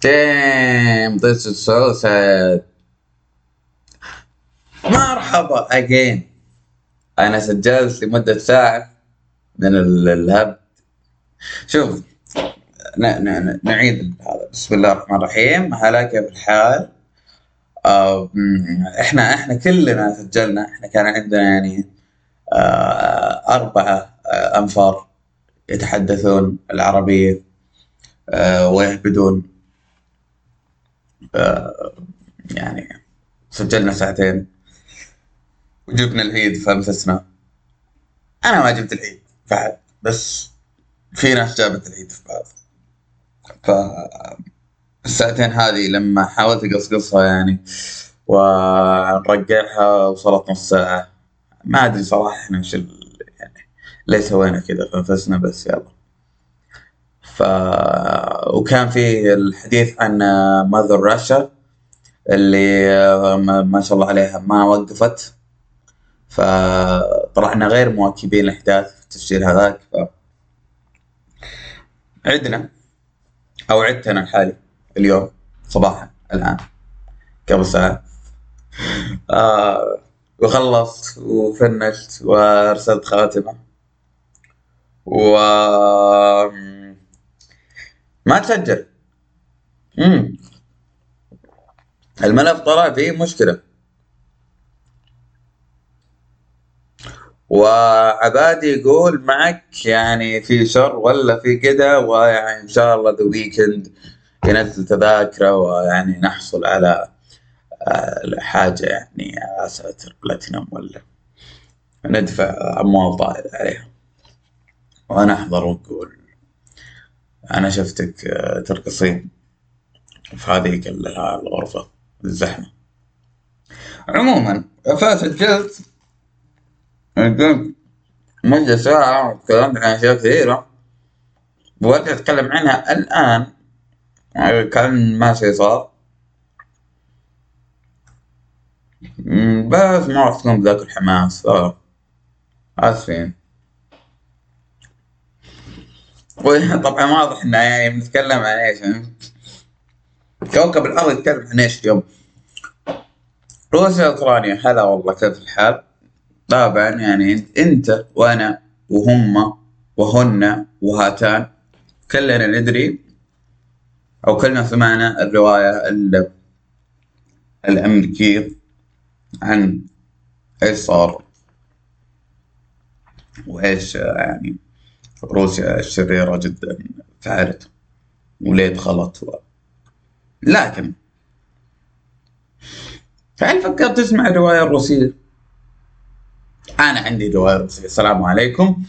Damn, this is so. مرحبا again. أنا سجلت لمدة ساعة من ال- الهبد. شوف نعيد هذا بسم الله الرحمن الرحيم هلا كيف الحال؟ آه، إحنا إحنا كلنا سجلنا إحنا كان عندنا يعني آه، أربعة آه، أنفار يتحدثون العربية ويهبدون يعني سجلنا ساعتين. وجبنا العيد فانفسنا أنا ما جبت العيد بعد بس في ناس جابت العيد في بعض. ف الساعتين هذه لما حاولت أقصقصها يعني ونرجعها وصلت نص ساعة. ما أدري صراحة إحنا وش. يعني ليه سوينا كذا فانفسنا بس يلا. ف وكان في الحديث عن ماذر راشا اللي ما ما شاء الله عليها ما وقفت. فطلعنا غير مواكبين الأحداث في التسجيل هذاك ف عدنا أو عدت أنا لحالي اليوم صباحا الآن قبل ساعه آه وخلصت وفنشت وأرسلت خاتمة و ما تسجل. امم الملف طلع فيه مشكلة. وعبادي يقول معك يعني في شر ولا في كده ويعني إن شاء الله ذا ويكند ينزل تذاكرة ويعني نحصل على آه، حاجة يعني يا ساتر بلاتينوم ولا. ندفع أموال طائله عليها. وأنا احضر أنا شفتك آه، ترقصين في هذيك ال- الغرفة الزحمة. عموما فسجلت قلت مدة ساعة وتكلمت عن أشياء كثيرة. وأرجع أتكلم عنها الآن. كان ما شي صار. بس ما راح تكون بذاك الحماس ف آسفين. وطبعا واضح إنه يعني بنتكلم عن إيش يعني. كوكب الأرض يتكلم عن إيش اليوم؟ روسيا أوكرانيا هلا والله كيف الحال؟ طبعا يعني أنت وأنا وهم وهن وهاتان كلنا ندري أو كلنا سمعنا الرواية ال- الأمريكية عن إيش صار وإيش يعني روسيا الشريرة جدا فعلت وليه دخلت و... لكن هل فكرت تسمع الرواية الروسية؟ أنا عندي رواية روسية. السلام عليكم.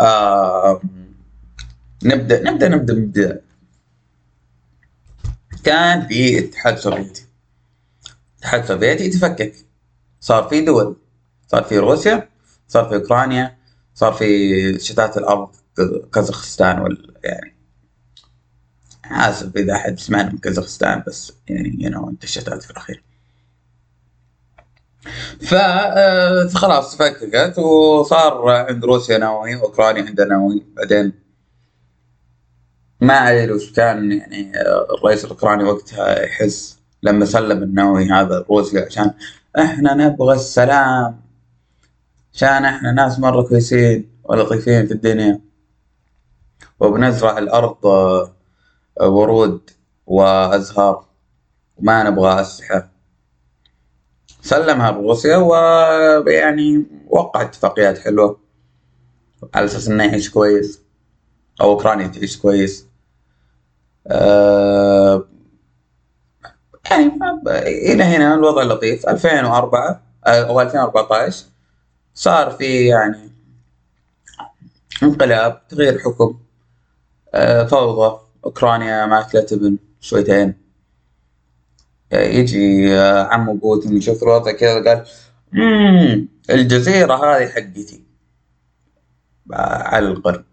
آه نبدأ نبدأ نبدأ نبدأ. كان في اتحاد سوفيتي. الاتحاد السوفيتي تفكك. صار في دول. صار في روسيا. صار في أوكرانيا. صار في شتات الأرض كازاخستان ولا يعني اسف إذا أحد سمعنا من كازاخستان بس يعني you know أنت الشتات في الأخير. ف آه، خلاص تفككت وصار عند روسيا نووي واوكرانيا عندها نووي. بعدين ما أدري وش كان يعني آه، الرئيس الأوكراني وقتها يحس لما سلم النووي هذا لروسيا عشان إحنا نبغى السلام. عشان إحنا ناس مرة كويسين ولطيفين في الدنيا. وبنزرع الأرض آه، ورود وأزهار. وما نبغى اسلحه سلمها لروسيا ويعني وقع اتفاقيات حلوة. على أساس إنه يعيش كويس. أو أوكرانيا تعيش كويس. آه يعني إلى هنا الوضع لطيف. 2004 أو 2014 صار في يعني انقلاب تغيير حكم آه فوضى أوكرانيا ماكلة ابن شويتين. يجي آه، عمو بوتين يشوف الوضع كذا قال مم الجزيرة هذه حقتي. آه، على القرن.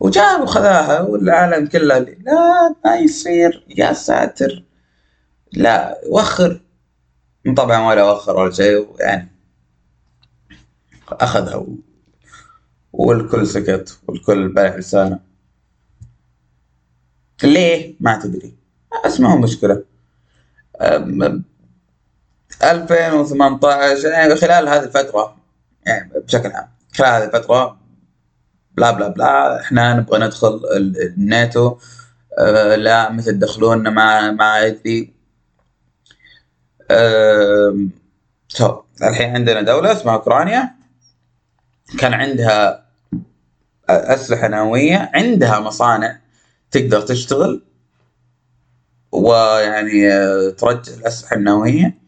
وجاب وخذاها والعالم كله لا ما يصير يا ساتر. لا وخر. طبعا ولا وخر ولا شيء يعني أخذها و... والكل سكت والكل بلع لسانه. ليه؟ ما تدري. بس ما هو مشكله 2018 يعني خلال هذه الفترة يعني بشكل عام خلال هذه الفترة بلا بلا بلا إحنا نبغى ندخل الناتو. آه، لا متى تدخلون ما ما ادري تو الحين عندنا دولة اسمها أوكرانيا. كان عندها أسلحة نووية عندها مصانع تقدر تشتغل ويعني ترجع الأسلحة النووية.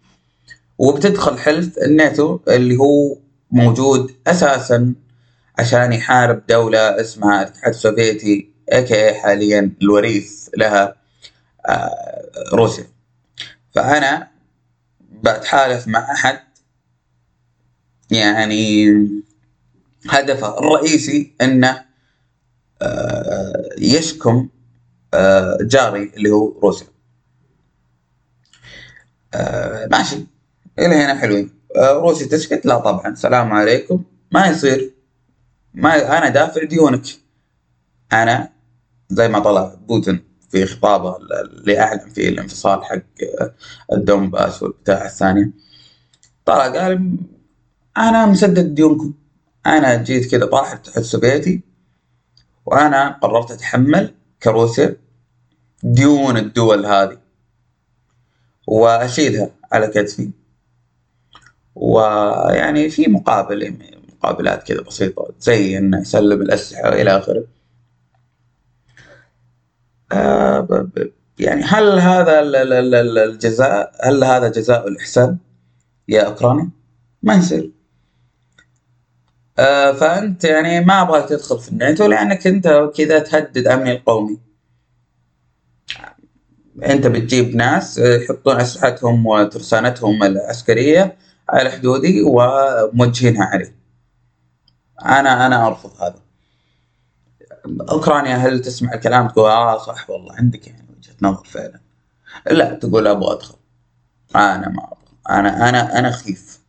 وبتدخل حلف الناتو اللي هو موجود أساسا عشان يحارب دولة اسمها الاتحاد السوفيتي اكي حاليا الوريث لها آه، روسيا. فأنا بتحالف مع أحد يعني هدفه الرئيسي أنه آه، يشكم آه، جاري اللي هو روسيا. ماشي. إلى هنا حلوين. روسيا تسكت لا طبعا. سلام عليكم. ما يصير. ما أنا دافع ديونك. أنا زي ما طلع بوتين في خطابه اللي اعلن فيه الانفصال حق الدونباس والبتاع الثانية. طلع قال أنا مسدد ديونكم. أنا جيت كذا طاح الاتحاد السوفيتي وأنا قررت أتحمل كروسيا ديون الدول هذه واشيلها على كتفي. ويعني في مقابل مقابلات كذا بسيطة زي إنه يسلم الأسلحة إلى آخره. آه، يعني هل هذا الجزاء هل هذا جزاء الإحسان يا أوكرانيا؟ ما يصير. آه، فأنت يعني ما أبغاك تدخل في الناتو لأنك أنت كذا تهدد أمني القومي. أنت بتجيب ناس يحطون أسلحتهم وترسانتهم العسكرية على حدودي وموجهينها علي. أنا أنا أرفض هذا. أوكرانيا هل تسمع الكلام؟ تقول آه صح والله عندك يعني وجهة نظر فعلا. لا تقول أبغى أدخل. أنا ما أبغى. أنا أنا أنا خيف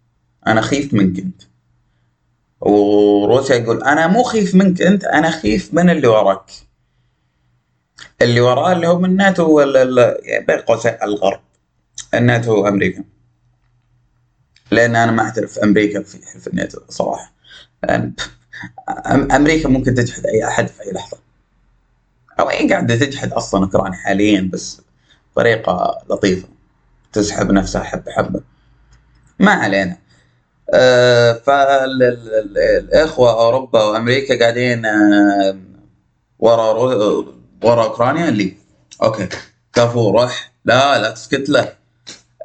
أنا خيف منك انت وروسيا يقول أنا مو خيف منك أنت أنا خيف من اللي وراك. اللي وراه اللي هو من الناتو ولا بين قوسين الغرب. الناتو وأمريكا. لأن أنا ما اعترف أمريكا في حلف الناتو صراحة. يعني أمريكا ممكن تجحد أي أحد في أي لحظة. أو هي قاعدة تجحد أصلا أوكرانيا حاليا بس بطريقه لطيفة. تسحب نفسها حبة حبة. ما علينا. فالاخوه أوروبا وأمريكا قاعدين آه ورا ورا أوكرانيا اللي أوكي كفو روح. لا لا تسكت له.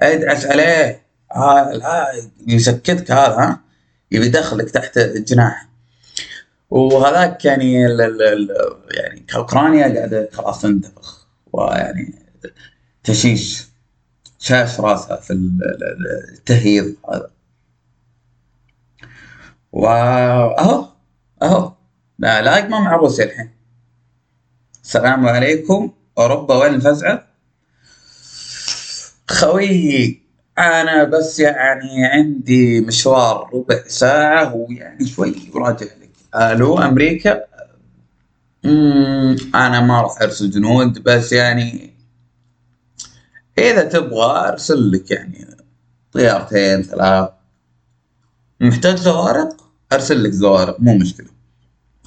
ادعس عليه ها لا يسكتك هذا ها؟ يبي يدخلك تحت الجناح. وهذاك يعني ال ال يعني اوكرانيا قاعدة خلاص تنتفخ ويعني تشيش شاش راسها في التهييض هذا. واهو اهو لا لاقمه مع روسيا الحين. السلام عليكم أوروبا وين الفزعة؟ خوي أنا بس يعني عندي مشوار ربع ساعة ويعني شوي وراجع لك. ألو أمريكا؟ أنا ما راح أرسل جنود بس يعني إذا تبغى أرسل لك يعني طيارتين ثلاث. محتاج زوارق؟ أرسل لك زوارق مو مشكلة.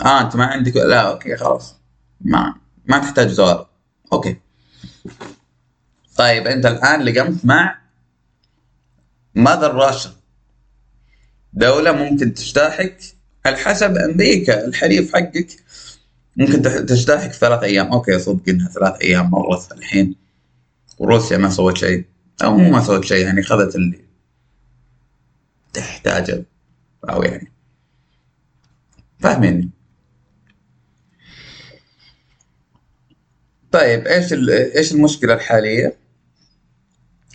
آه أنت ما عندك لا okay خلاص. ما ما تحتاج زوارق okay. طيب أنت الآن لقمت مع Mother Russia دولة ممكن تجتاحك على حسب أمريكا الحليف حقك ممكن تجتاحك ثلاث أيام. okay صدق إنها ثلاث أيام مرت الحين. وروسيا ما سوت شيء. أو مو ما سوت شيء يعني اخذت اللي تحتاجه. أو يعني فاهميني طيب إيش إيش المشكلة الحالية؟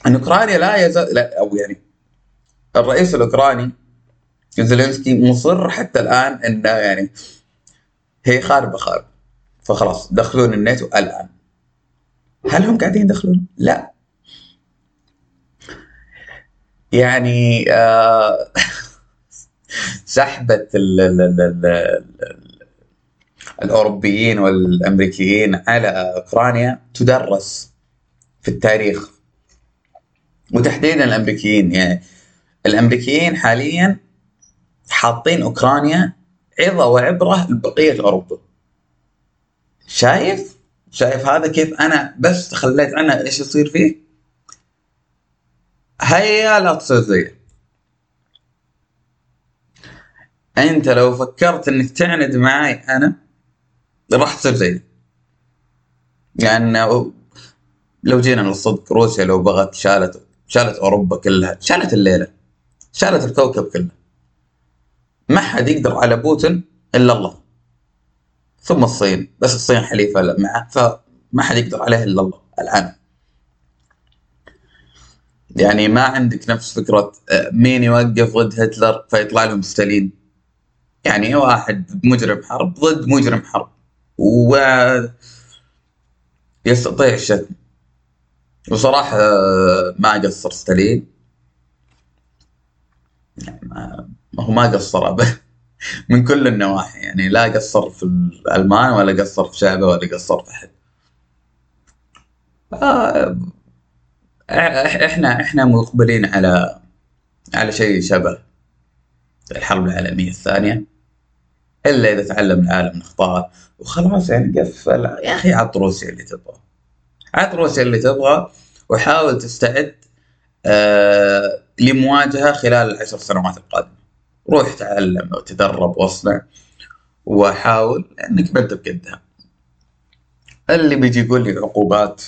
إن أوكرانيا لا يزال لا أو يعني الرئيس الأوكراني زيلينسكي مصر حتى الآن إنه يعني هي خاربة خاربة فخلاص دخلون الناتو الآن هل هم قاعدين يدخلون؟ لا يعني آه سحبة ال ال ال ال ال الأوروبيين والأمريكيين على أوكرانيا تدرس في التاريخ. وتحديدا الأمريكيين يعني الأمريكيين حاليا حاطين أوكرانيا عظة وعبرة لبقية أوروبا. شايف؟ شايف هذا كيف أنا بس تخليت عنها إيش يصير فيه؟ هيا لا تصير زي أنت لو فكرت إنك تعند معي أنا راح تصير زي يعني لو جينا للصدق روسيا لو بغت شالت شالت أوروبا كلها شالت الليلة شالت الكوكب كله. ما حد يقدر على بوتين إلا الله. ثم الصين بس الصين حليفة معه فما حد يقدر عليه إلا الله الآن. يعني ما عندك نفس فكرة آه، مين يوقف ضد هتلر فيطلع لهم ستالين؟ يعني واحد مجرم حرب ضد مجرم حرب. و يستطيع الشتم. وصراحة ما قصر ستالين. يعني ما هو ما قصر أبدا من كل النواحي. يعني لا قصر في الألمان ولا قصر في شعبة ولا قصر في أحد. آه، إحنا إحنا مقبلين على على شيء شبه الحرب العالمية الثانية. إلا إذا تعلم العالم من أخطائه وخلاص يعني قفل يا أخي عط روسيا اللي تبغى. عط روسيا اللي تبغى وحاول تستعد آه لمواجهة خلال العشر سنوات القادمة. روح تعلم وتدرب واصنع وحاول إنك ما انت بقدها اللي بيجي يقول لي عقوبات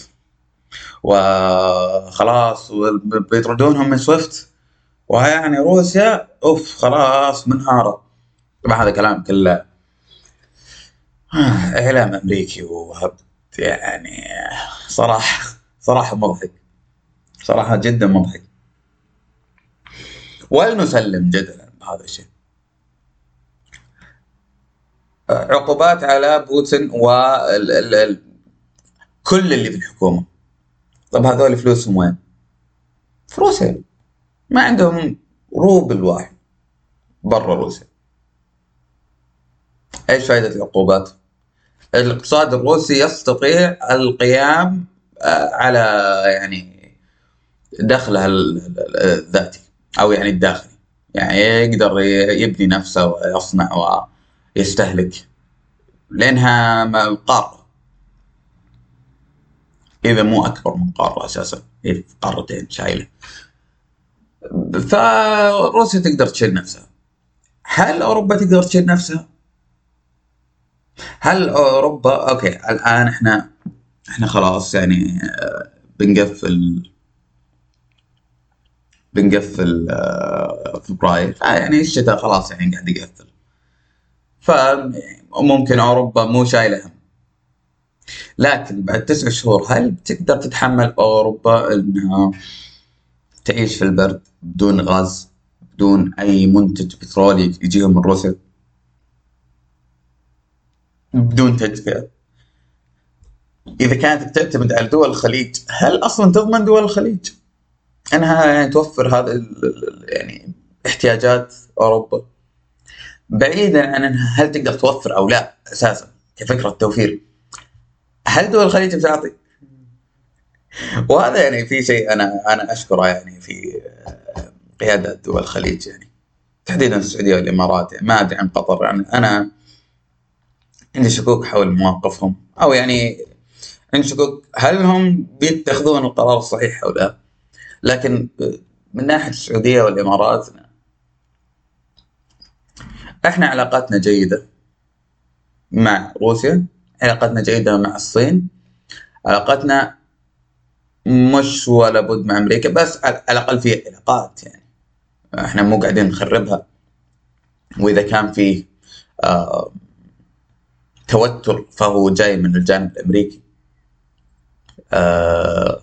وخلاص بيطردونهم من سويفت. ويعني روسيا أوف خلاص منهارة. طبعا هذا كلام كله اعلام أمريكي وهبد يعني صراحة صراحة مضحك. صراحة جدا مضحك. ولنسلم جدلا بهذا الشيء؟ عقوبات على بوتين و كل اللي في الحكومة. طب هذول فلوسهم وين؟ في روسيا. ما عندهم روبل واحد برا روسيا. إيش فائدة العقوبات؟ الاقتصاد الروسي يستطيع القيام آه، على يعني دخلها الذاتي أو يعني الداخلي يعني يقدر يبني نفسه ويصنع ويستهلك لأنها قاره إذا مو أكبر من قارة أساسا هي قارتين شايلة فروسيا تقدر تشيل نفسها هل أوروبا تقدر تشيل نفسها؟ هل أوروبا أوكي الآن إحنا إحنا خلاص يعني آه، بنقفل بنقفل آه، فبراير آه، يعني الشتاء خلاص يعني قاعد يقفل. فممكن أوروبا مو شايلة هم. لكن بعد تسع شهور هل بتقدر تتحمل أوروبا إنها تعيش في البرد بدون غاز بدون أي منتج بترولي يجيهم من روسيا؟ بدون تدفئه إذا كانت تعتمد على دول الخليج هل أصلا تضمن دول الخليج؟ انها يعني توفر هذا يعني احتياجات أوروبا. بعيدا عن انها هل تقدر توفر أو لا أساسا كفكرة توفير هل دول الخليج بتعطي؟ وهذا يعني في شيء أنا أنا أشكره يعني في قيادة دول الخليج يعني. تحديدا السعودية والإمارات يعني ما أدري عن قطر. يعني أنا عندي شكوك حول مواقفهم. أو يعني عندي شكوك هل هم بيتخذون القرار الصحيح أو لا؟ لكن من ناحية السعودية والإمارات إحنا علاقاتنا جيدة مع روسيا علاقتنا جيدة مع الصين علاقتنا مش ولا بد مع أمريكا بس على الأقل في علاقات يعني. إحنا مو قاعدين نخربها. وإذا كان في آه توتر فهو جاي من الجانب الأمريكي. آه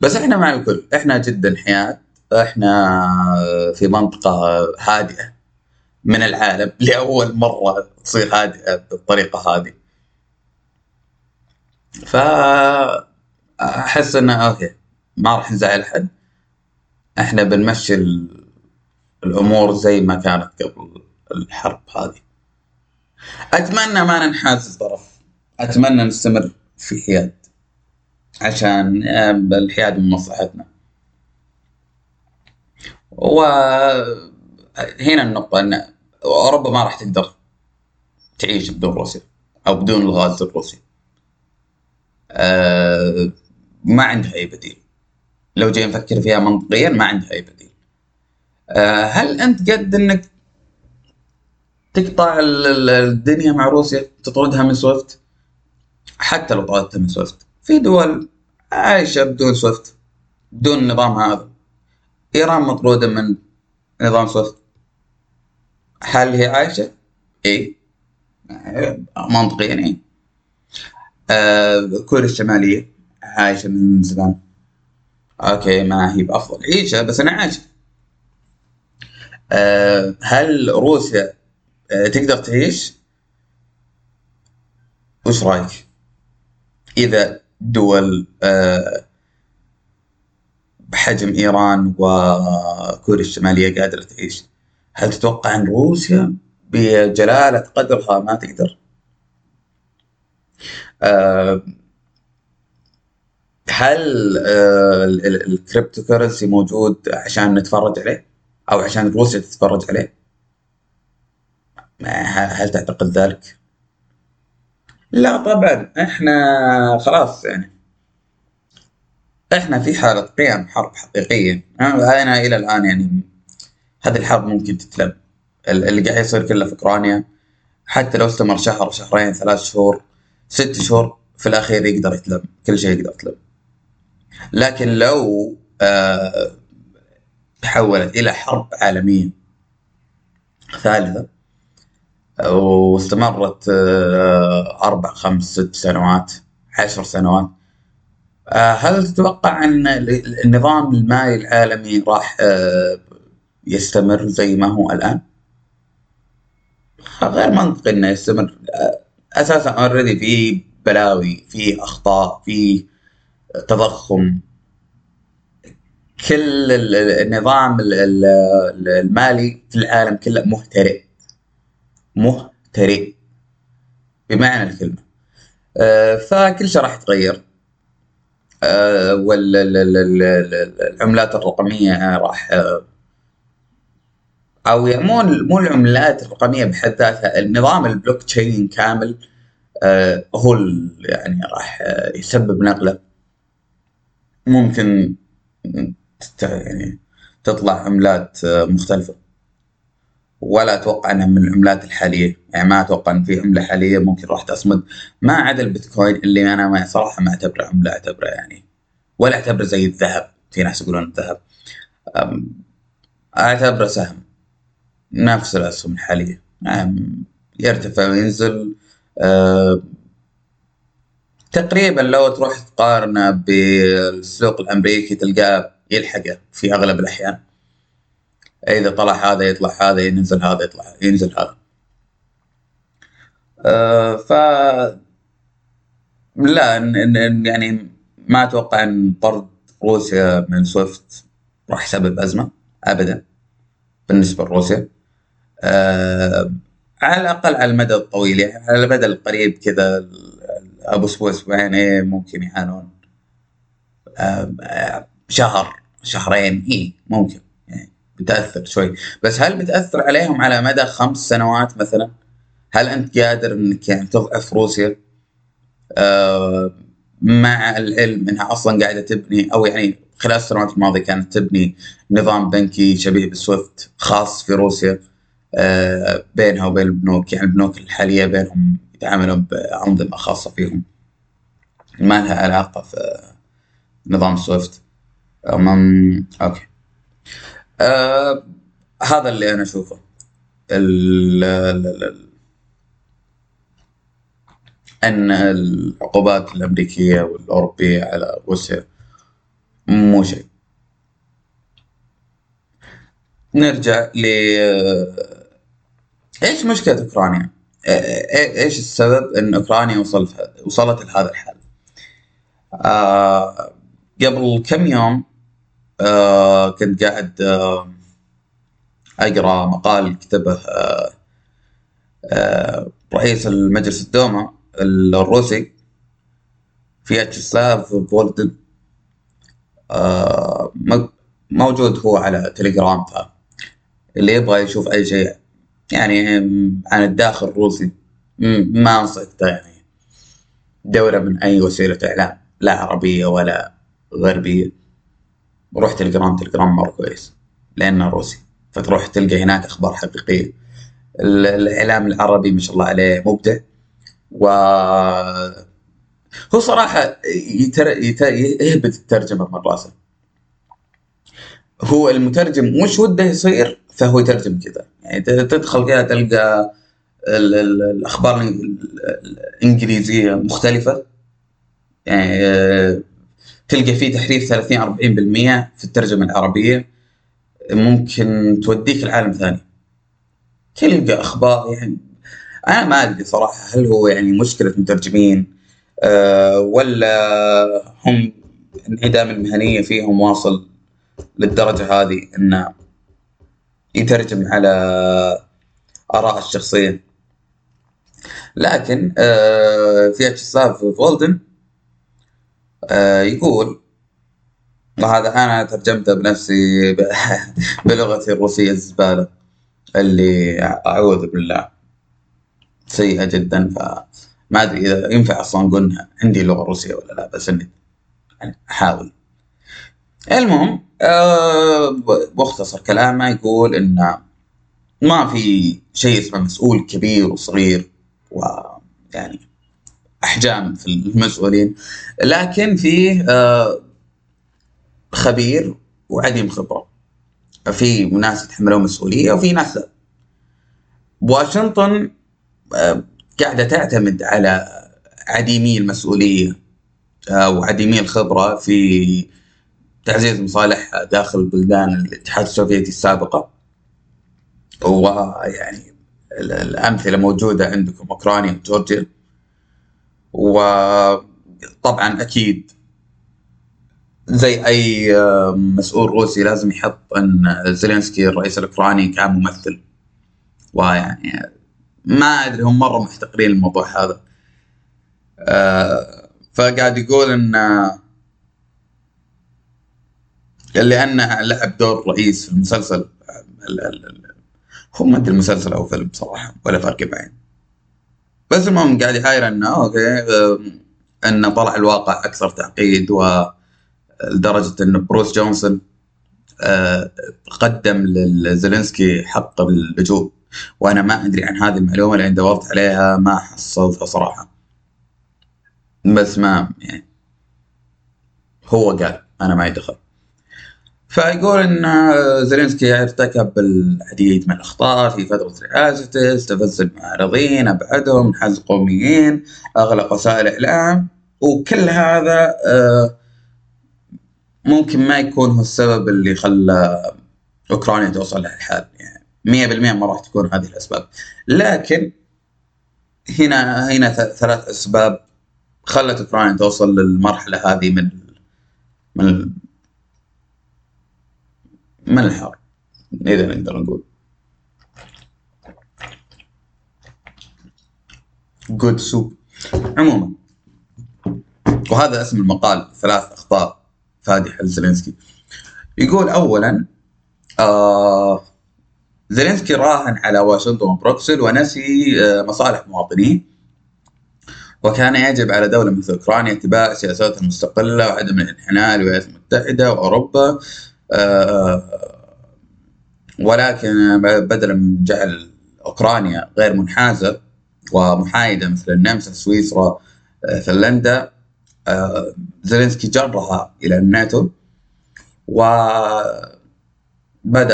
بس إحنا مع الكل. إحنا جدا حياد إحنا في منطقة هادئة من العالم. لأول مرة تصير هادئة بالطريقة هذه. فأحس إنه أوكي ما راح نزعل حد. إحنا بنمشي الأمور زي ما كانت قبل الحرب هذه. أتمنى ما ننحاز الطرف أتمنى نستمر في حياد عشان الحياد من مصلحتنا. وهنا النقطة أن أوروبا ما راح تقدر تعيش بدون روسيا أو بدون الغاز الروسي. أه ما عندها أي بديل. لو جينا نفكر فيها منطقيا ما عندها أي بديل. أه هل أنت قد أنك تقطع الدنيا مع روسيا تطردها من سويفت. حتى لو طردتها من سويفت. في دول عايشة بدون سويفت بدون النظام هذا. إيران مطرودة من نظام سويفت. هل هي عايشة؟ إي منطقيا إي آه كوريا الشمالية عايشة من زمان. okay ما هي بأفضل. عيشة بس أنا عايشة. آه هل روسيا تقدر تعيش؟ وش رأيك؟ إذا دول آه بحجم إيران وكوريا الشمالية قادرة تعيش هل تتوقع أن روسيا بجلالة قدرها ما تقدر؟ أه هل ال cryptocurrency موجود عشان نتفرج عليه؟ أو عشان روسيا تتفرج عليه؟ هل تعتقد ذلك؟ لا طبعا. إحنا خلاص يعني. إحنا في حالة قيام حرب حقيقية. أنا إلى الآن يعني هذه الحرب ممكن تتلم اللي قاعد يصير كله في أوكرانيا. حتى لو استمر شهر شهرين ثلاث شهور ست شهور في الأخير يقدر يتلم كل شيء يقدر يتلم لكن لو آه تحولت إلى حرب عالمية ثالثة واستمرت آه أربع خمس ست سنوات عشر سنوات. آه، هل تتوقع أن النظام المالي العالمي راح آه، يستمر زي ما هو الآن؟ غير منطقي إنه يستمر. أساسا اوريدي في بلاوي في أخطاء في تضخم. كل النظام المالي في العالم كله مهترئ مهترئ بمعنى الكلمة. فكل شيء راح يتغير. آه، والعملات الرقمية راح آه، أو يعني مو مو العملات الرقمية بحد ذاتها النظام البلوك تشين كامل آه، هو يعني راح يسبب نقلة. ممكن يعني تطلع عملات مختلفة. ولا أتوقع انها من العملات الحالية. يعني ما أتوقع إن في عملة حالية ممكن راح تصمد. ما عدا البيتكوين اللي أنا ما صراحة ما أعتبره عملة أعتبره يعني ولا أعتبره زي الذهب. في ناس يقولون الذهب أعتبره سهم. نفس الأسهم الحالية. يرتفع وينزل. تقريبا لو تروح تقارنه بالسوق الأمريكي تلقاه يلحقه في أغلب الأحيان. إذا طلع هذا يطلع هذا ينزل هذا يطلع ينزل هذا. أه ف لا يعني ما أتوقع إن طرد روسيا من سويفت راح يسبب أزمة ابدا بالنسبة لروسيا. أه على الأقل على المدى الطويل يعني على المدى القريب كذا أبو أسبوع أسبوعين إيه ممكن يعانون. أه شهر شهرين اي ممكن. بتاثر شوي. بس هل بتاثر عليهم على مدى خمس سنوات مثلا؟ هل أنت قادر إنك يعني تضعف روسيا؟ آه مع العلم إنها أصلا قاعدة تبني أو يعني خلال السنوات الماضية كانت تبني نظام بنكي شبيه بالسويفت خاص في روسيا آه بينها وبين البنوك. يعني البنوك الحالية بينهم يتعاملون بأنظمة خاصة فيهم. ما لها علاقة في نظام سويفت. okay. آه هذا اللي أنا أشوفه ال أن العقوبات الأمريكية والأوروبية على روسيا مو شيء نرجع ل إيش مشكلة أوكرانيا؟ إيش السبب أن أوكرانيا وصل وصلت لهذا الحال؟ آه قبل كم يوم آه كنت قاعد آه أقرأ مقال كتبه آه آه رئيس المجلس الدوما الروسي فياتشسلاف فولدن. آه موجود هو على تليجرام اللي يبغى يشوف أي شيء يعني عن الداخل الروسي ما انصح يعني دورة من أي وسيلة إعلام لا عربية ولا غربية. روح تليجرام تليجرام مرة كويس لأنه روسي. فتروح تلقى هناك أخبار حقيقية. الإعلام العربي ما شاء الله عليه مبدع. و هو صراحة يتر... يتر... يهبط الترجمة من راسه. هو المترجم وش وده يصير فهو يترجم كذا يعني تدخل كذا تلقى ال ال الأخبار الإنجليزية مختلفة. يعني تلقى فيه تحريف 30 40% في الترجمة العربية ممكن توديك لعالم ثاني. تلقى أخبار يعني أنا ما أدري صراحة هل هو يعني مشكلة مترجمين أه ولا هم انعدام المهنية فيهم واصل للدرجة هذه إنه يترجم على آراء الشخصية. لكن آه في اتشسلاف فولدن آه يقول وهذا أنا ترجمته بنفسي بلغتي الروسية الزبالة اللي أعوذ بالله. سيئة جدا فما أدري إذا ينفع أصلا أقول عندي لغة روسية ولا لا بس إني أحاول. المهم أه باختصر كلامه يقول إن ما في شيء اسمه مسؤول كبير وصغير ويعني أحجام في المسؤولين لكن في أه خبير وعديم خبره في ناس يتحملون مسؤولية وفي ناس لا. واشنطن أه قاعدة تعتمد على عديمي المسؤولية آه، وعديمي الخبرة في تعزيز مصالح داخل بلدان الاتحاد السوفيتي السابقة. ويعني الأمثلة موجودة عندكم أوكرانيا وجورجيا. وطبعا أكيد زي أي مسؤول روسي لازم يحط أن زيلينسكي الرئيس الأوكراني كان ممثل. ويعني ما أدري هم مرة محتقرين الموضوع هذا. آه، فقاعد يقول أن لأنه لعب دور رئيس في المسلسل هو ما أدري المسلسل أو فيلم صراحة ولا فرق بعين بس المهم قاعد يحاير انه أوكي انه طلع الواقع أكثر تعقيد ولدرجه انه بروس جونسون آه، قدم لزلنسكي حق باللجوء وأنا ما أدري عن هذه المعلومة لأن دورت عليها ما حصلتها صراحة. بس ما يعني هو قال أنا ما دخل فيقول إن زيلينسكي ارتكب العديد من الأخطاء في فترة رئاسته استفز المعارضين أبعدهم انحاز قوميين أغلق وسائل الاعلام وكل هذا آه، ممكن ما يكون هو السبب اللي خلى أوكرانيا توصل لهالحال يعني 100% ما راح تكون هذه الأسباب. لكن هنا هنا ثلاث أسباب خلت أوكرانيا توصل للمرحلة هذه من من من الحار إذا نقدر نقول. جود سوب عموما وهذا اسم المقال ثلاث أخطاء فادحه لزلينسكي يقول اولا آه زيلينسكي راهن على واشنطن وبروكسل ونسي آه مصالح مواطنيه. وكان يجب على دولة مثل أوكرانيا اتباع سياساتها المستقلة وعدم الإنحناء للولايات المتحدة وأوروبا. ولكن بدلا من جعل أوكرانيا غير منحازه ومحايدة مثل النمسا سويسرا آه، فنلندا آه، زيلينسكي جرها إلى الناتو وبدا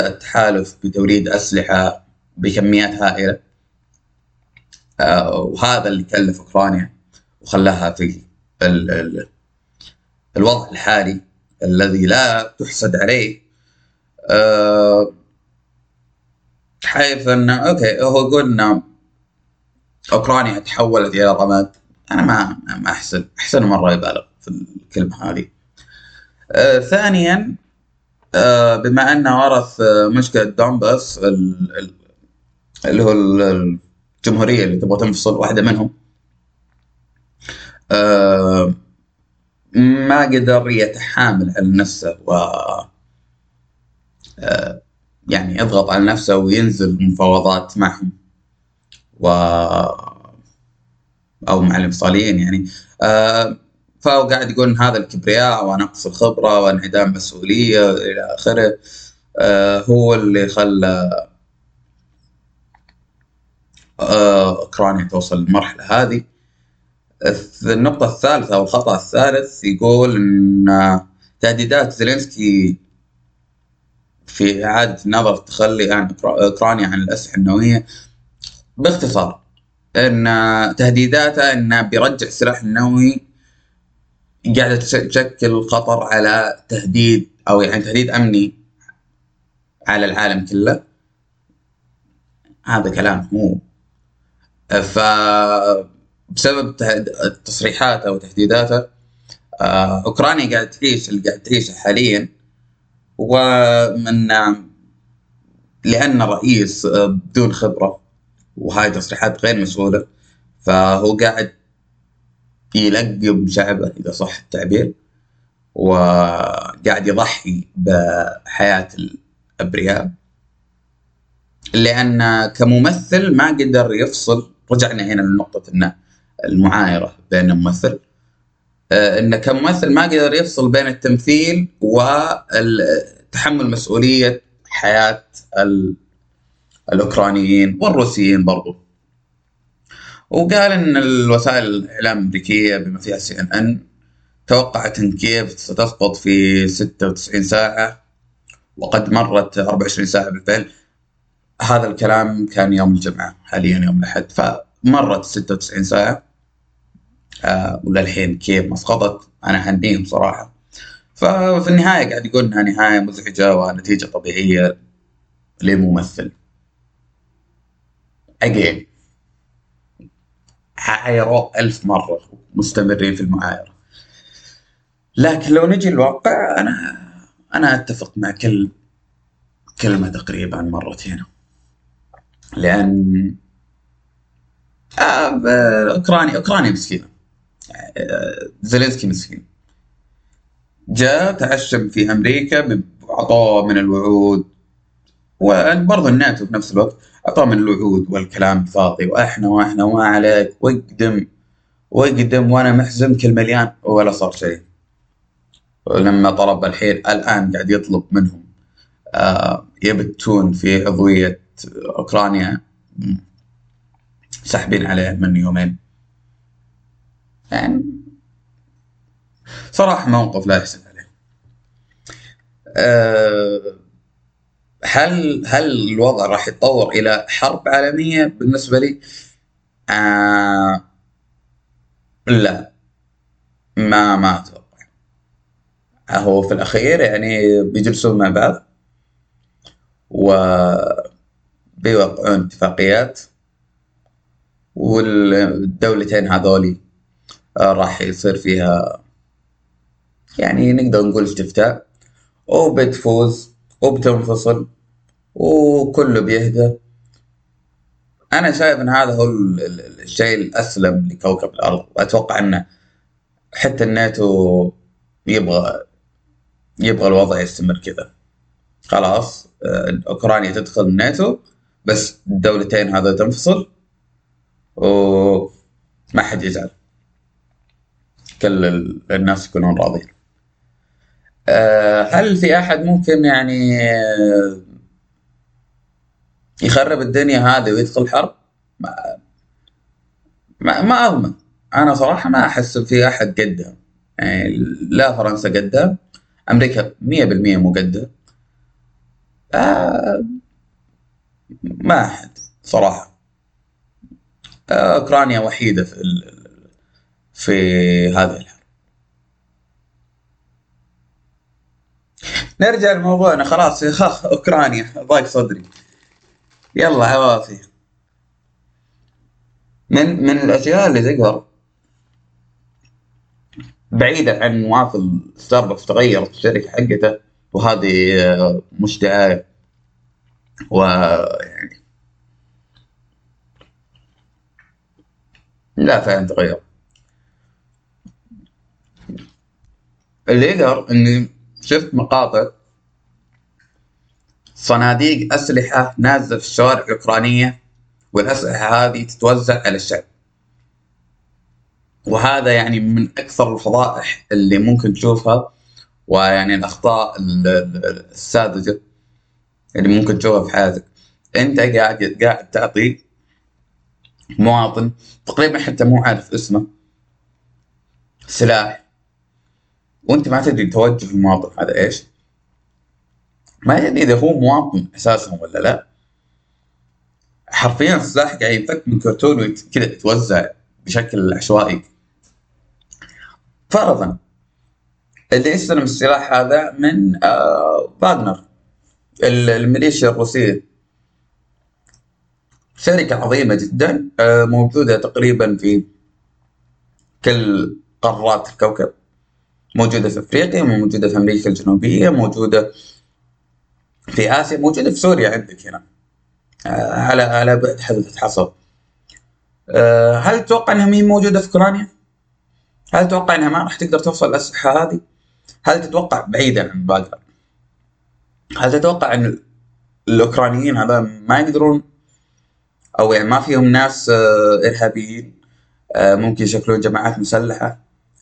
التحالف بتوريد أسلحة بكميات هائلة وهذا اللي كلف أوكرانيا وخلاها في الوضع الحالي الذي لا تحسد عليه. أه حيث انه أوكي هو قلنا أوكرانيا تحولت إلى رماد أنا ما ما احسن أحسن مرة يبالغ في الكلمة هذه. أه ثانيا أه بما انه ورث مشكلة دونباس اللي هو الجمهورية اللي تبغى تنفصل واحدة منهم. ما قدر يتحامل على نفسه و آه، يعني يضغط على نفسه وينزل مفاوضات معهم. و أو مع الانفصاليين يعني. آه، فهو قاعد يقول هذا الكبرياء ونقص الخبرة وانعدام مسؤولية إلى آخره. آه، هو اللي خلى أوكرانيا توصل للمرحلة هذه. النقطة الثالثة أو الخطأ الثالث يقول أن تهديدات زيلينسكي في إعادة نظر التخلي عن أوكرانيا عن الأسلحة النووية باختصار. أن تهديداته أنه بيرجع السلاح النووي قاعدة تشكل خطر على تهديد أو يعني تهديد أمني على العالم كله. هذا كلام مو ف بسبب تصريحاته وتهديداته آه، أوكرانيا قاعد تعيش اللي قاعد تعيشه حاليا ومن لأن الرئيس آه، بدون خبرة وهاي تصريحات غير مسؤوله فهو قاعد يلقب شعبه إذا صح التعبير وقاعد يضحي بحياة الأبرياء لأن كممثل ما قدر يفصل رجعنا هنا لنقطة إنه المعايرة بين الممثل. آه، انه كممثل ما قدر يفصل بين التمثيل وتحمل مسؤولية حياة الأوكرانيين والروسيين برضو. وقال إن الوسائل الإعلام الأمريكية بما فيها سي ان ان توقعت إن كييف ستسقط في 96 ساعة وقد مرت 24 ساعة بالفعل. هذا الكلام كان يوم الجمعة حاليا يوم الأحد فمرت 96 ساعة. آه وللحين كيف ما سقطت أنا أهنيهم صراحة. ففي النهاية قاعد يقول إنها نهاية مزعجة ونتيجة طبيعية لممثل اجين عايروا ألف مرة مستمرين في المعايرة. لكن لو نجي الواقع أنا أنا أتفق مع كل كلمة تقريبا مرتين. لأن آه أوكرانيا أوكرانيا مسكينة. زيلينسكي مسكين. جاء تعشم في أمريكا اعطوه من الوعود وبرضه الناتو بنفس الوقت اعطوه من الوعود والكلام فاضي وأحنا وأحنا وما عليك واقدم واقدم وأنا محزم كل مليان ولا صار شيء. ولما طلب الحين الآن قاعد يطلب منهم آه يبتون في عضوية أوكرانيا ساحبين عليه من يومين. يعني. صراحة موقف لا يحسب عليه. أه هل هل الوضع راح يتطور إلى حرب عالمية بالنسبة لي؟ أه لا. ما ما أتوقع. هو في الأخير يعني بيجلسون مع بعض و بيوقعون اتفاقيات والدولتين هذولي راح يصير فيها يعني نقدر نقول استفتاء وبتفوز وبتنفصل وكله بيهدى. أنا شايف إن هذا هو الشيء الأسلم لكوكب الأرض. وأتوقع انه حتى الناتو يبغى يبغى الوضع يستمر كذا. خلاص آه، أوكرانيا تدخل الناتو بس الدولتين هذا تنفصل وما حد يزعل. كل الناس يكونون راضين آه، هل في أحد ممكن يعني آه، يخرب الدنيا هذه ويدخل حرب؟ ما ما, ما اضمن أنا صراحة ما أحس في أحد قدها يعني لا فرنسا قدها أمريكا 100% مو قدها آه ما أحد صراحة. أوكرانيا وحيدة في في هذه الحرب نرجع لموضوعنا. خلاص خ أوكرانيا. ضاق صدري. يلا عوافي من من الأشياء اللي تقهر بعيدا عن موافل ستاربكس تغيرت الشركة حقته وهذه آه، مش دعايه ويعني لا فعلا تغير. اللي يقهر إني شفت مقاطع صناديق أسلحة نازلة في الشوارع الأوكرانية والأسلحة هذه تتوزع على الشعب. وهذا يعني من أكثر الفضائح اللي ممكن تشوفها ويعني الأخطاء الساذجة اللي ممكن تشوفها في حياتك. أنت قاعد قاعد تعطي مواطن تقريبا حتى مو عارف اسمه سلاح. وانت ما تدري توجه المواطن هذا إيش؟ ما يدري إذا هو مواطن أساسا ولا لا. حرفيا السلاح قاعد ينفك من كرتون وكذا يتوزع بشكل عشوائي. فرضا اللي يستلم السلاح هذا من آه الميليشيا الروسية. شركة عظيمة جدا آه موجودة تقريبا في كل قارات الكوكب. موجودة في أفريقيا موجودة في أمريكا الجنوبية موجودة في آسيا موجودة في سوريا عندك هنا. آه على على بعد حدث حصل. آه هل تتوقع إنها مين موجودة في أوكرانيا؟ هل تتوقع إنها ما راح تقدر توصل الاسلحة هذه؟ هل تتوقع بعيدا عن باقر هل تتوقع إن الأوكرانيين هذا ما يقدرون؟ أو يعني ما فيهم ناس آه، إرهابيين ممكن يشكلون جماعات مسلحة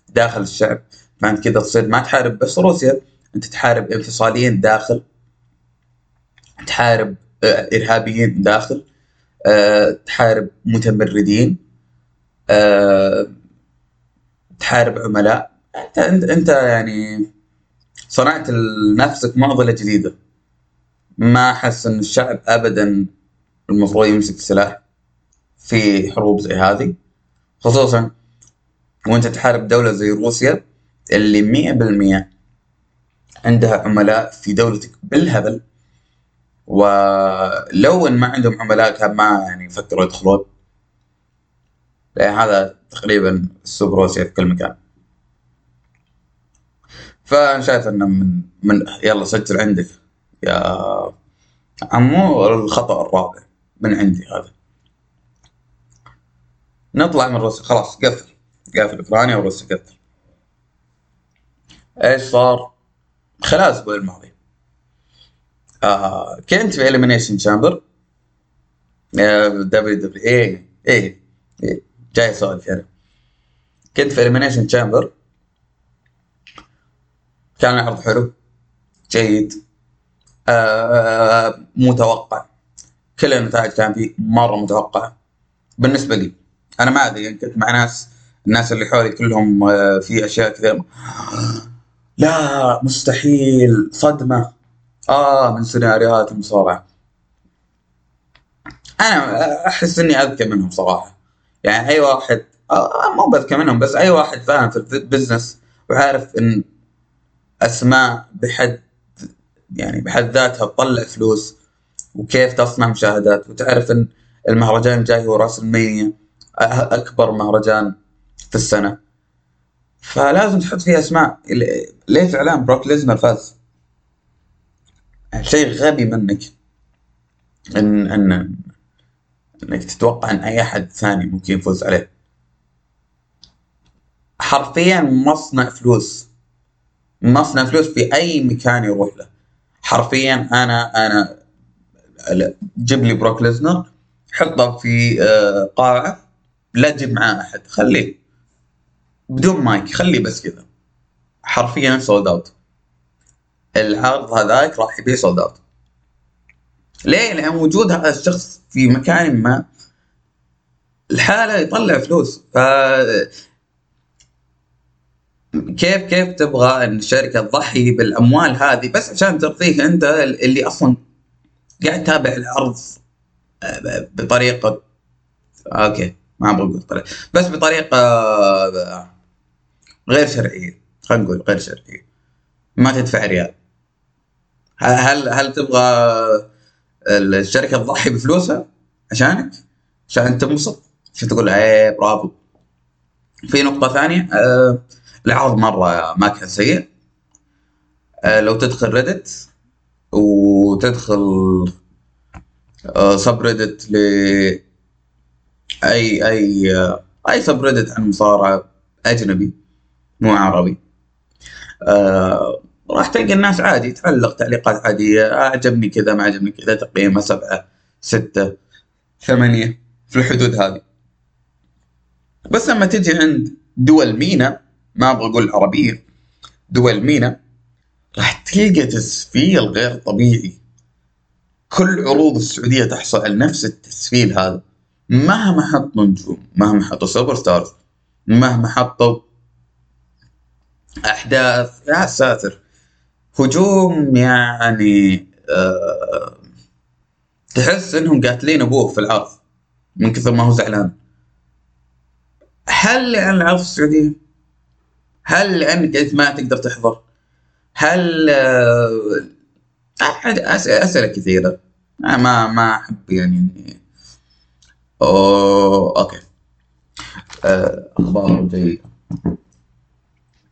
داخل الشعب؟ فانت كذا تصير ما تحارب بس روسيا. انت تحارب انفصاليين داخل تحارب آه، إرهابيين داخل تحارب متمردين تحارب عملاء. انت انت يعني صنعت لنفسك معضله جديدة. ما أحس إن الشعب ابدا المفروض يمسك سلاح في حروب زي هذه خصوصا وأنت تحارب دولة زي روسيا. اللي مية بالمية عندها عملاء في دولتك بالهبل. ولو إن ما عندهم عملاء كان ما يعني يفكروا يدخلون. يعني هذا تقريبا سوق روسيا في كل مكان. فأنا شايف إنه من من يلا سجل عندك. يا عمو الخطأ الرابع من عندي هذا. نطلع من روسيا. خلاص قفل. قفل إوكرانيا وروسيا قفل. إيش صار؟ خلال الأسبوع الماضي. آه كنت في Elimination Chamber WWE اي اي جاي اسولف يعني كنت في Elimination Chamber كان العرض حلو جيد آه متوقع. كل النتائج كان فيه مرة متوقعه بالنسبة لي أنا ما أدري كنت مع ناس الناس اللي حولي كلهم آه في أشياء كذا لا مستحيل. صدمة. آه من سيناريوهات المصارعة. أنا أحس إني أذكى منهم صراحة. يعني أي واحد آه مو بذكى منهم بس أي واحد فاهم في ال business وعارف إن أسماء بحد يعني بحد ذاتها تطلع فلوس وكيف تصنع مشاهدات وتعرف إن المهرجان الجاي هو راسلمينيا أكبر مهرجان في السنة. فلازم تحط فيه اسماء. ليش إعلان بروك ليزنر فاز؟ شيء غبي منك. ان ان إنك تتوقع إن أي أحد ثاني ممكن يفوز عليه. حرفيا مصنع فلوس. مصنع فلوس في أي مكان يروح له. حرفيا أنا أنا جيب لي بروك ليزنر حطه في آه، قاعة لا تجيب معاه أحد. خليه. بدون مايك خليه بس كذا. حرفيا sold out العرض هذاك راح يبيع sold out ليه؟ لأن وجود هذا الشخص في مكان ما الحالة يطلع فلوس. ف كيف كيف تبغى إن الشركة تضحي بالأموال هذه؟ بس عشان ترضيك أنت اللي أصلا قاعد تتابع العرض آه، بطريقة okay ما أبغى أقول. بس بطريقة آه، غير شرعية خلينا نقول غير شرعية. ما تدفع ريال. هل هل تبغى الشركة تضحي بفلوسها عشانك؟ عشان تنبسط؟ عشان تقول؟ إيه برافو. في نقطة ثانية أه العرض مرة ما كان سيء. أه لو تدخل ريدت وتدخل سب ريدت ل اي أي أي سب ريدت عن مصارعة أجنبي مو عربي. آه راح تلقى الناس عادي تعلق تعليقات عادية أعجبني كذا ما عجبني كذا تقييمه سبعة ستة ثمانية في الحدود هذه. بس لما تجي عند دول مينا ما أبغى أقول عربية دول مينا راح تلقى تسفيل غير طبيعي. كل عروض السعودية تحصل على نفس التسفيل هذا. مهما حطوا نجوم مهما حطوا superstars مهما حطوا أحداث. يا ساتر. هجوم يعني أه تحس إنهم قاتلين أبوه في العرض من كثر ما هو زعلان. هل لأن العرض السعوديه؟ هل لانك انت ما تقدر تحضر؟ هل أه أسئلة كثيرة. ما ما أحب يعني اوه أوكي. آه، أخبار جيده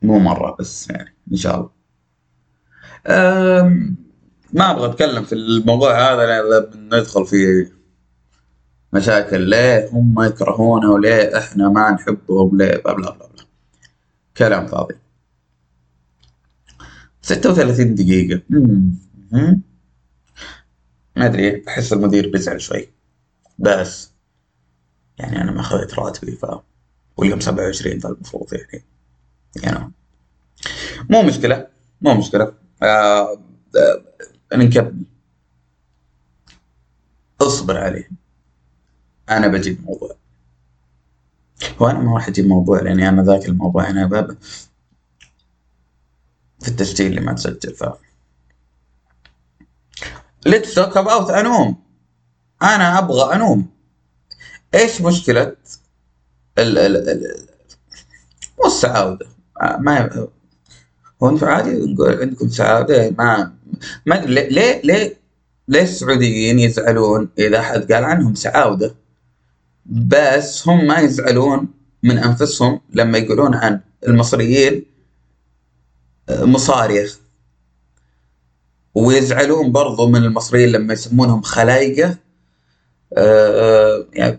مو مرة بس يعني إن شاء الله. ما أبغى أتكلم في الموضوع هذا لأن ندخل في مشاكل. ليه هم يكرهونا وليه إحنا ما نحبهم؟ ليه؟ بلا بلا بلا. كلام فاضي. 36 دقيقة. ما أدري احس المدير بيزعل شوي. بس. يعني أنا ما اخذت راتبي ف واليوم 27 فالمفروض يعني يعني مو مشكلة مو مشكلة. آه آه نكمل اصبر عليه. أنا بجيب موضوع. هو أنا ما راح أجيب موضوع لأني أنا ذاك الموضوع. أنا باب في التسجيل اللي ما تسجل ف ليتس توك اباوت انوم أنا أبغى انوم إيش مشكلة ال ال ال مو السعادة ما هو أنتم عادي نقول عندكم سعادة ما ما ليه ليه ليه السعوديين يزعلون إذا حد قال عنهم سعاودة بس هم ما يزعلون من أنفسهم لما يقولون عن المصريين مصاريخ. ويزعلون برضو من المصريين لما يسمونهم خلايقة آه يعني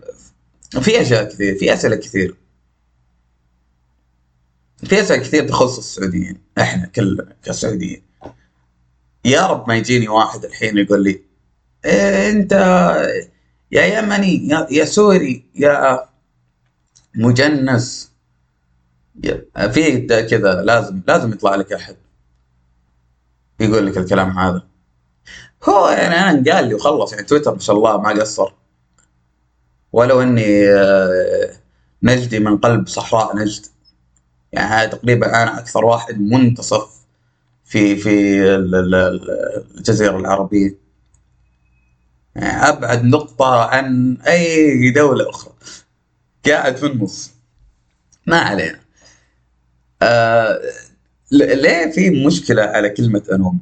في أشياء كثير في أسئلة كثير. في اسئله كثير تخص السعوديين إحنا كلنا كسعوديين. يا رب ما يجيني واحد الحين يقول لي إيه أنت يا يمني يا, يا سوري يا مجنس. في كذا لازم لازم يطلع لك أحد. يقول لك الكلام هذا. هو يعني أنا قال لي وخلص يعني تويتر ما شاء الله ما قصر. ولو إني آه، نجدي من قلب صحراء نجد. يعني تقريبا أنا أكثر واحد منتصف في في الجزيرة العربية. يعني أبعد نقطة عن أي دولة أخرى. قاعد في النص ما علينا. آه ليه في مشكلة على كلمة أنوم؟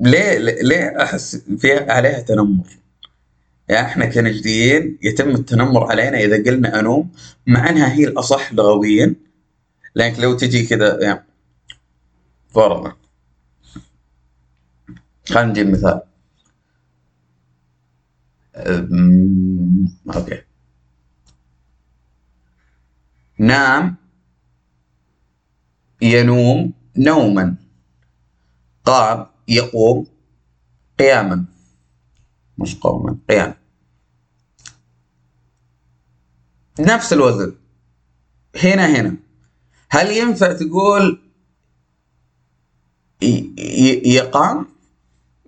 ليه ليه أحس في عليها تنمر؟ يعني إحنا كنجديين يتم التنمر علينا إذا قلنا أنوم مع إنها هي الأصح لغويا. لكن لو تجي كذا يعني فرضا. خلينا نجيب مثال. أوكي. نام ينوم نوما. قام يقوم قياما. مش قوما قياما. نفس الوزن. هنا هنا. هل ينفع تقول يقام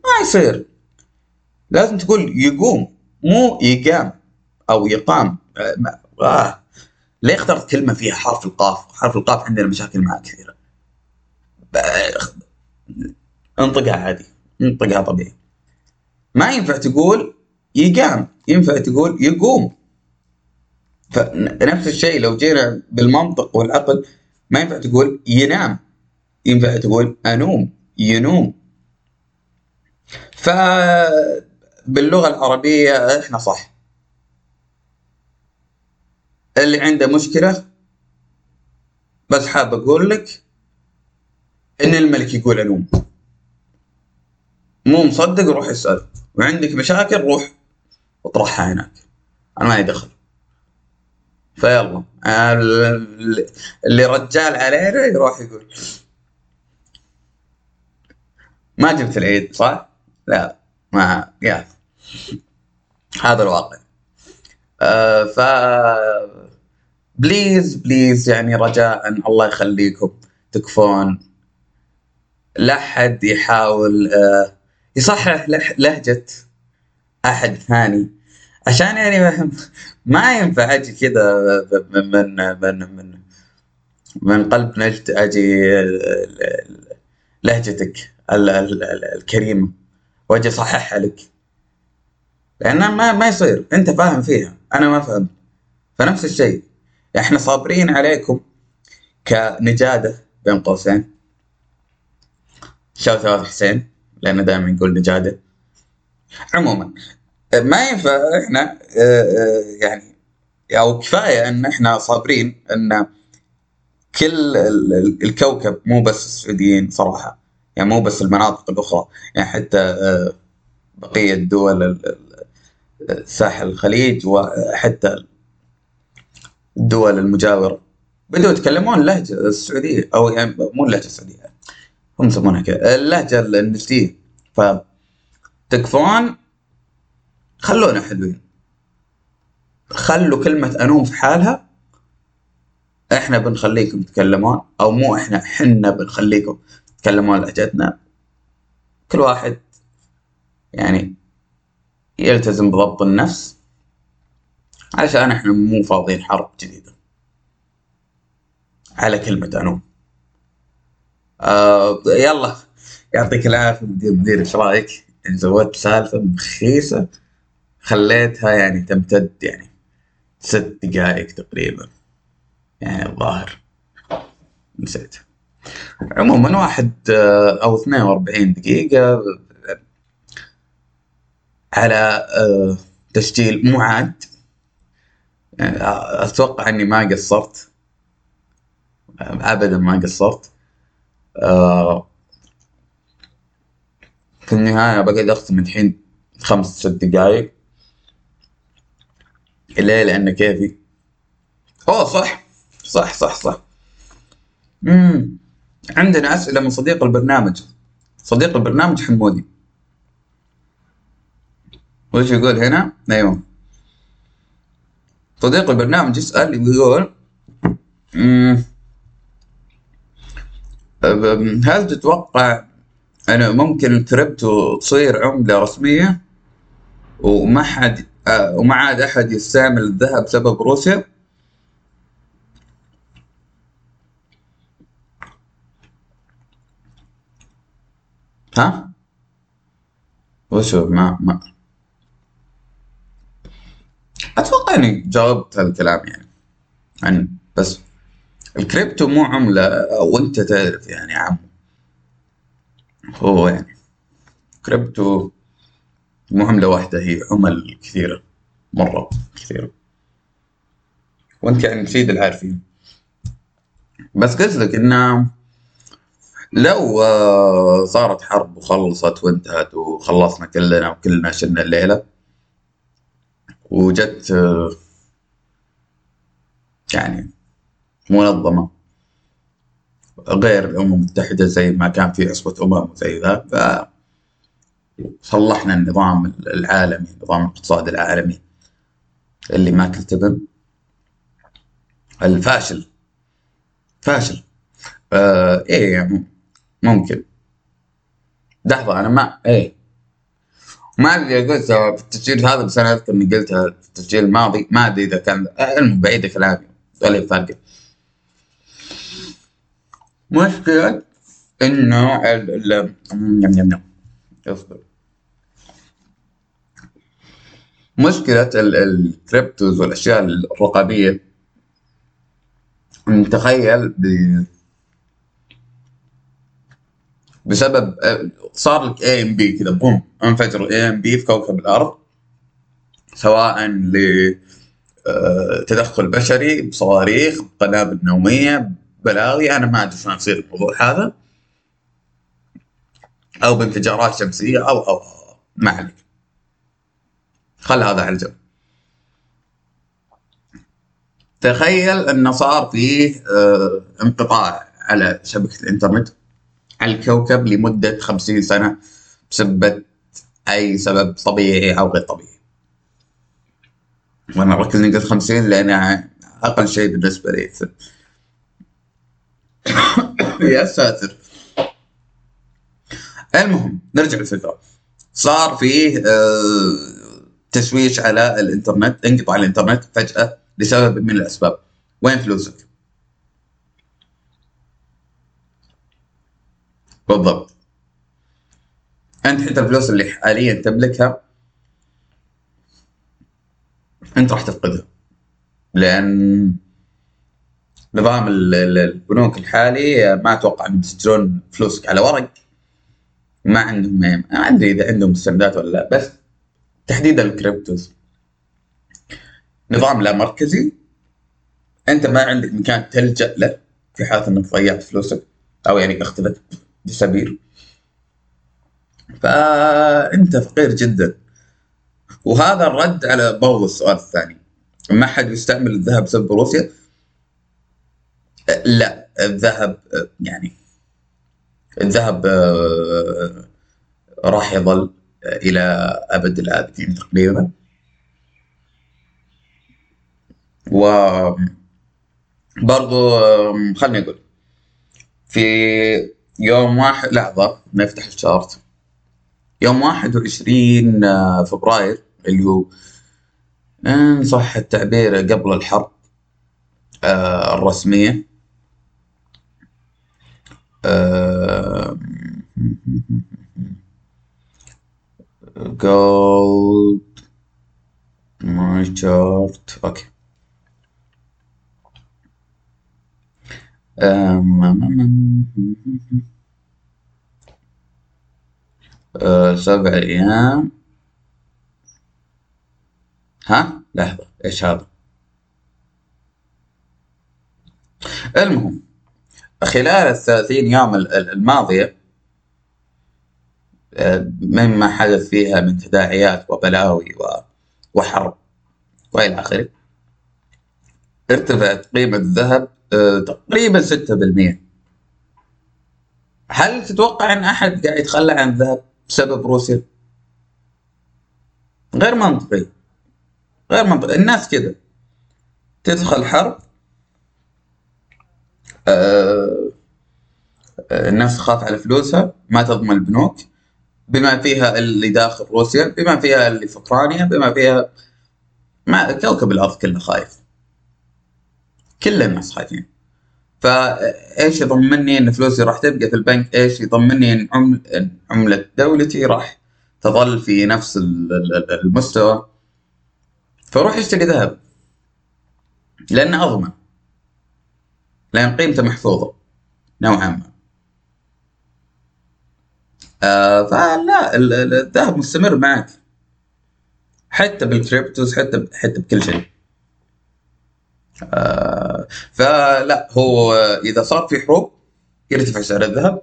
ما يصير لازم تقول يقوم مو يقام أو يقام آه. ليه اخترت كلمة فيها حرف القاف؟ حرف القاف عندنا مشاكل معه كثيرة. انطقها عادي، انطقها طبيعي. ما ينفع تقول يقام، ينفع تقول يقوم. فنفس الشيء لو جينا بالمنطق والعقل ما ينفع تقول ينام. ينفع تقول أنوم. ينوم. فباللغة العربية إحنا صح. اللي عنده مشكلة بس حاب أقول لك إن الملك يقول أنوم. مو مصدق روح اسأل. وعندك مشاكل روح اطرحها هناك. أنا ما دخل. فيلا. اللي رجال علينا يروح يقول. ما جبت العيد صح؟ لا ما يا هذا الواقع. آه ف please please يعني رجاء الله يخليكم تكفون. لا حد يحاول آه يصحح لهجة أحد ثاني. عشان يعني ما ينفع أجي كذا من من من من قلب نجد أجي لهجتك الكريمة وأجي أصححها لك. لأن ما ما يصير. أنت فاهم فيها. أنا ما فهمت فنفس الشيء. إحنا صابرين عليكم كنجادة بين قوسين. شوت حسين لأن دائما نقول نجادة. عموما ما ينفع إحنا آه، آه، يعني أو كفاية إن إحنا صابرين إن كل الكوكب مو بس السعوديين صراحة يعني مو بس المناطق الأخرى يعني حتى آه، بقية دول ساحل الخليج وحتى الدول المجاورة. بدأوا يتكلمون اللهجة السعودية أو يعني مو اللهجة السعودية هم يسمونها كذا اللهجة النجديه ف تكفون خلونا حلوين. خلوا كلمة أنوم في حالها. إحنا بنخليكم تتكلمون أو مو إحنا حنا بنخليكم تكلمون لهجتنا. كل واحد يعني يلتزم بضبط النفس عشان إحنا مو فاضيين حرب جديدة. على كلمة أنو آه يلا يعطيك العافية مدير مدير إيش رأيك؟ زودت سالفة مخيسة. خليتها يعني تمتد يعني ست دقائق تقريبا. يعني الظاهر نسيت. عموما واحد آه، أو 42 دقيقة على آه، تسجيل معاد. يعني أتوقع إني ما قصرت. ابدا ما قصرت. آه، في النهاية بقعد اختم الحين خمس ست دقايق ليه لأن كيفي أوه صح. صح صح صح. امم عندنا أسئلة من صديق البرنامج. صديق البرنامج حمودي. وش يقول هنا؟ أيوه. صديق البرنامج يسأل ويقول هل تتوقع أن ممكن الكريبتو تصير عملة رسمية؟ وما حد وما عاد أحد يستعمل الذهب بسبب روسيا؟ ها؟ وشو ما ما أتوقع إني جاوبت هالكلام يعني عن بس الكريبتو مو عملة وأنت تعرف يعني عمو هو يعني كريبتو مو عملة واحدة هي عمل كثيرة مرة كثيرة. وأنت يعني تفيد العارفين بس قلت لك إنه لو آه، صارت حرب وخلصت وانتهت وخلصنا كلنا وكلنا شلنا الليلة وجت آه، يعني منظمة غير الأمم المتحدة زي ما كان في عصبة أمم وزي ذا فصلحنا النظام العالمي نظام الاقتصاد العالمي اللي ما كتبن الفاشل فاشل آه إيه يعني ممكن لحظة أنا ما إيه ما أدري قلتها في التسجيل هذا بس أنا أذكر إني قلتها في التسجيل الماضي ما أدري إذا كان علم بعيد كلامي ولا فرق مشكلة إنه ال ال اصبر مشكلة الكريبتوز والأشياء الرقابية تخيل بسبب آه، صار لك EMP كذا boom انفجر EMP في كوكب الأرض سواء لتدخل آه، بشري بصواريخ بقنابل نوويه بلاغي أنا ما أدري شلون يصير الموضوع هذا أو بانفجارات شمسية أو أو, ما عليك. خل هذا على الجنب تخيل إنه صار فيه آه، انقطاع على شبكة الإنترنت على الكوكب لمدة خمسين سنة بسبب أي سبب طبيعي أو غير طبيعي. وأنا أركز قلت خمسين لأن أقل شيء بالنسبة لي. يا ساتر. المهم نرجع للفكرة. صار فيه آه، تشويش على الإنترنت انقطع الإنترنت فجأة لسبب من الأسباب. وين فلوسك؟ بالضبط. أنت حتى الفلوس اللي حاليا تملكها أنت راح تفقدها. لأن نظام البنوك الحالي ما أتوقع إنهم يسجلون فلوسك على ورق. ما عندهم ما أدري إذا عندهم مستندات ولا لا بس تحديدا الكريبتوز. نظام لا مركزي. أنت ما عندك مكان تلجأ له في حالة إنك ضيعت فلوسك أو يعني اختفت بسبيل فأنت فقير جدا. وهذا الرد على برضو السؤال الثاني. ما حد يستعمل الذهب بسبب روسيا؟ لا الذهب يعني الذهب آه، راح يظل. إلى أبد الآبدين تقريبا. و برضو خلني أقول في يوم واحد لحظة نفتح الشارت. يوم واحد وعشرين آه، فبراير اللي هو إن صح التعبير قبل الحرب آه، الرسمية. جولد ماي شارت أوكي سبع أيام ها لحظة. إيش هذا؟ المهم خلال الثلاثين يوم الماضية مما حدث فيها من تداعيات وبلاوي وحرب وإلى آخره ارتفعت قيمة الذهب أه، تقريبا ستة بالمئة. هل تتوقع أن أحد قاعد يتخلى عن الذهب بسبب روسيا؟ غير منطقي. غير منطقي. الناس كذا. تدخل حرب آه الناس تخاف على فلوسها ما تضمن البنوك. بما فيها اللي داخل روسيا بما فيها اللي في أوكرانيا بما فيها ما كوكب الأرض كله خايف. كل الناس خايفين. فإيش يضمني إن فلوسي راح تبقى في البنك؟ إيش يضمني إن عمل عملة دولتي راح تظل في نفس المستوى؟ فروح اشتري ذهب. لأنه أضمن. لأن قيمته محفوظة نوعا ما. آه فلا الذهب مستمر معك. حتى بالكريبتوز حتى حتى بكل شيء. آه فلا هو إذا صار في حروب يرتفع سعر الذهب.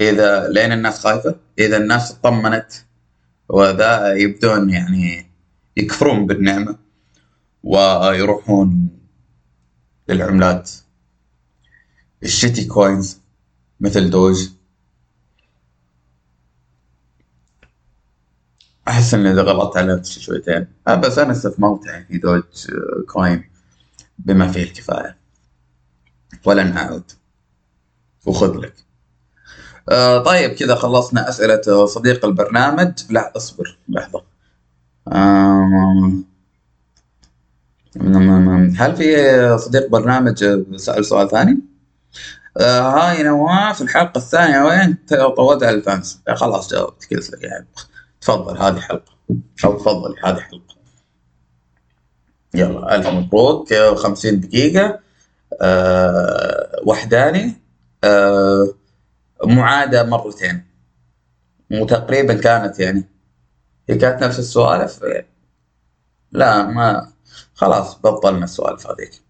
إذا لين الناس خايفة إذا الناس اطمنت وذا يبدون يعني يكفرون بالنعمة ويروحون للعملات. ال shitcoins مثل دوج. أحس إني غلطت على نفسي شويتين. آه بس أنا استثمرت يعني في Dogecoin بما فيه الكفاية. ولن أعود. وخذ لك. آه طيب كذا خلصنا أسئلة صديق البرنامج. لا اصبر لحظة. آه هل في صديق برنامج سأل سؤال ثاني؟ آه هاي نواف الحلقة الثانية وين؟ طولت على الفانس. خلاص جاوبت لك يعني تفضل هذه حلقة. أو تفضلي هذه حلقة. يلا ألف مبروك. خمسين دقيقة. أه وحداني. أه معادة مرتين. وتقريبا كانت يعني. هي كانت نفس السوالف؟ لا ما خلاص بطلنا السوالف هذيك.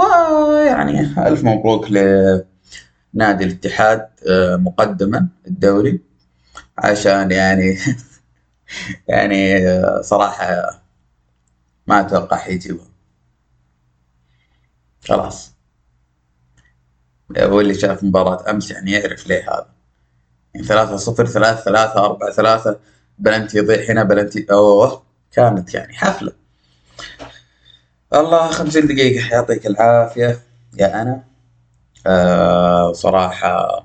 ويعني ألف مبروك لنادي الاتحاد آه، مقدما الدوري. عشان يعني يعني صراحة ما أتوقع حيجيبها خلاص. واللي شاف مباراة أمس يعني يعرف ليه هذا. يعني ثلاثة صفر ثلاثة ثلاثة أربعة ثلاثة. بلنتي يضيع هنا بلنتي أوه كانت يعني حفلة. الله خمسين دقيقة. يعطيك العافية. يا أنا. آه صراحة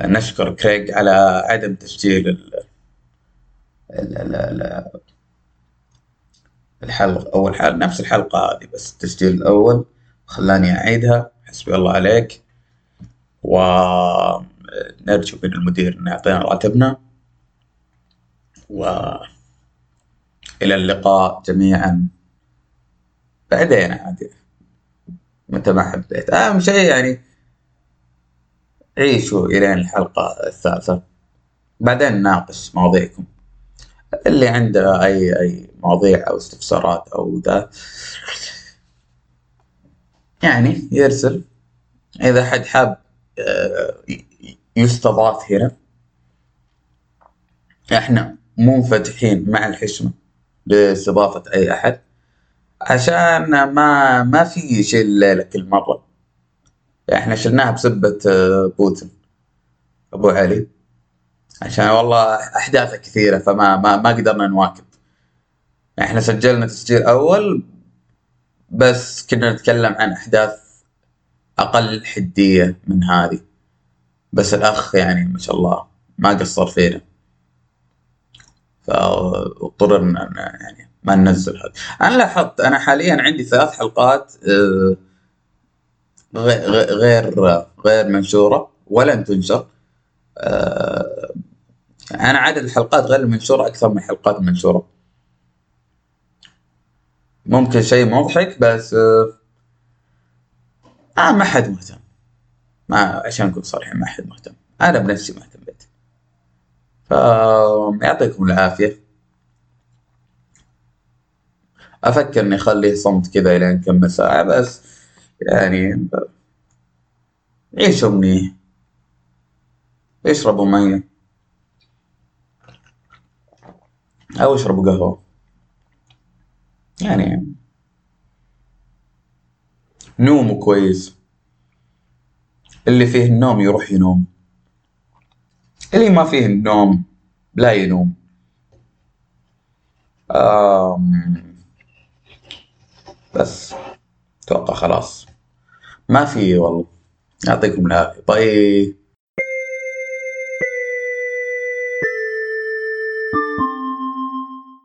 نشكر كريج على عدم تسجيل ال ال ال ال الحلقة أول حلقة نفس الحلقة هذه بس التسجيل الأول. خلاني أعيدها. حسبي الله عليك. ونرجو من المدير إنه يعطينا راتبنا. وإلى اللقاء جميعا. بعدين عادي. متى ما حبيت. أهم شيء يعني عيشوا إلين الحلقة الثالثة. بعدين نناقش مواضيعكم. اللي عنده أي أي مواضيع أو استفسارات أو ذا يعني يرسل. إذا حد حاب آه، يستضاف هنا. إحنا منفتحين مع الحشمة لاستضافة أي أحد عشان ما ما في شيء كل مرة. إحنا شلناها بسبة آه، بوتين. أبو علي. عشان والله أحداثه كثيرة فما ما ما قدرنا نواكب. إحنا سجلنا تسجيل أول بس كنا نتكلم عن أحداث أقل حدية من هذه. بس الأخ يعني ما شاء الله ما قصر فينا. فاضطررنا يعني ما ننزل هذا. أنا لاحظت أنا حاليا عندي ثلاث حلقات آه، غير غير منشورة ولن تنشر. آه، أنا عدد الحلقات غير المنشورة أكثر من الحلقات المنشوره ممكن شيء مضحك بس آه, آه ما حد مهتم. ما عشان نكون صريحين ما حد مهتم. أنا بنفسي ما اهتميت. فيعطيكم العافية. أفكر إني اخليه صمت كذا الين كم ساعة بس يعني عيشوا منيح اشربوا ميه أو اشربوا قهوة. يعني نوموا كويس. اللي فيه النوم يروح ينوم. اللي ما فيه النوم لا ينوم. آم بس أتوقع خلاص. ما في والله. يعطيكم العافية. طيب.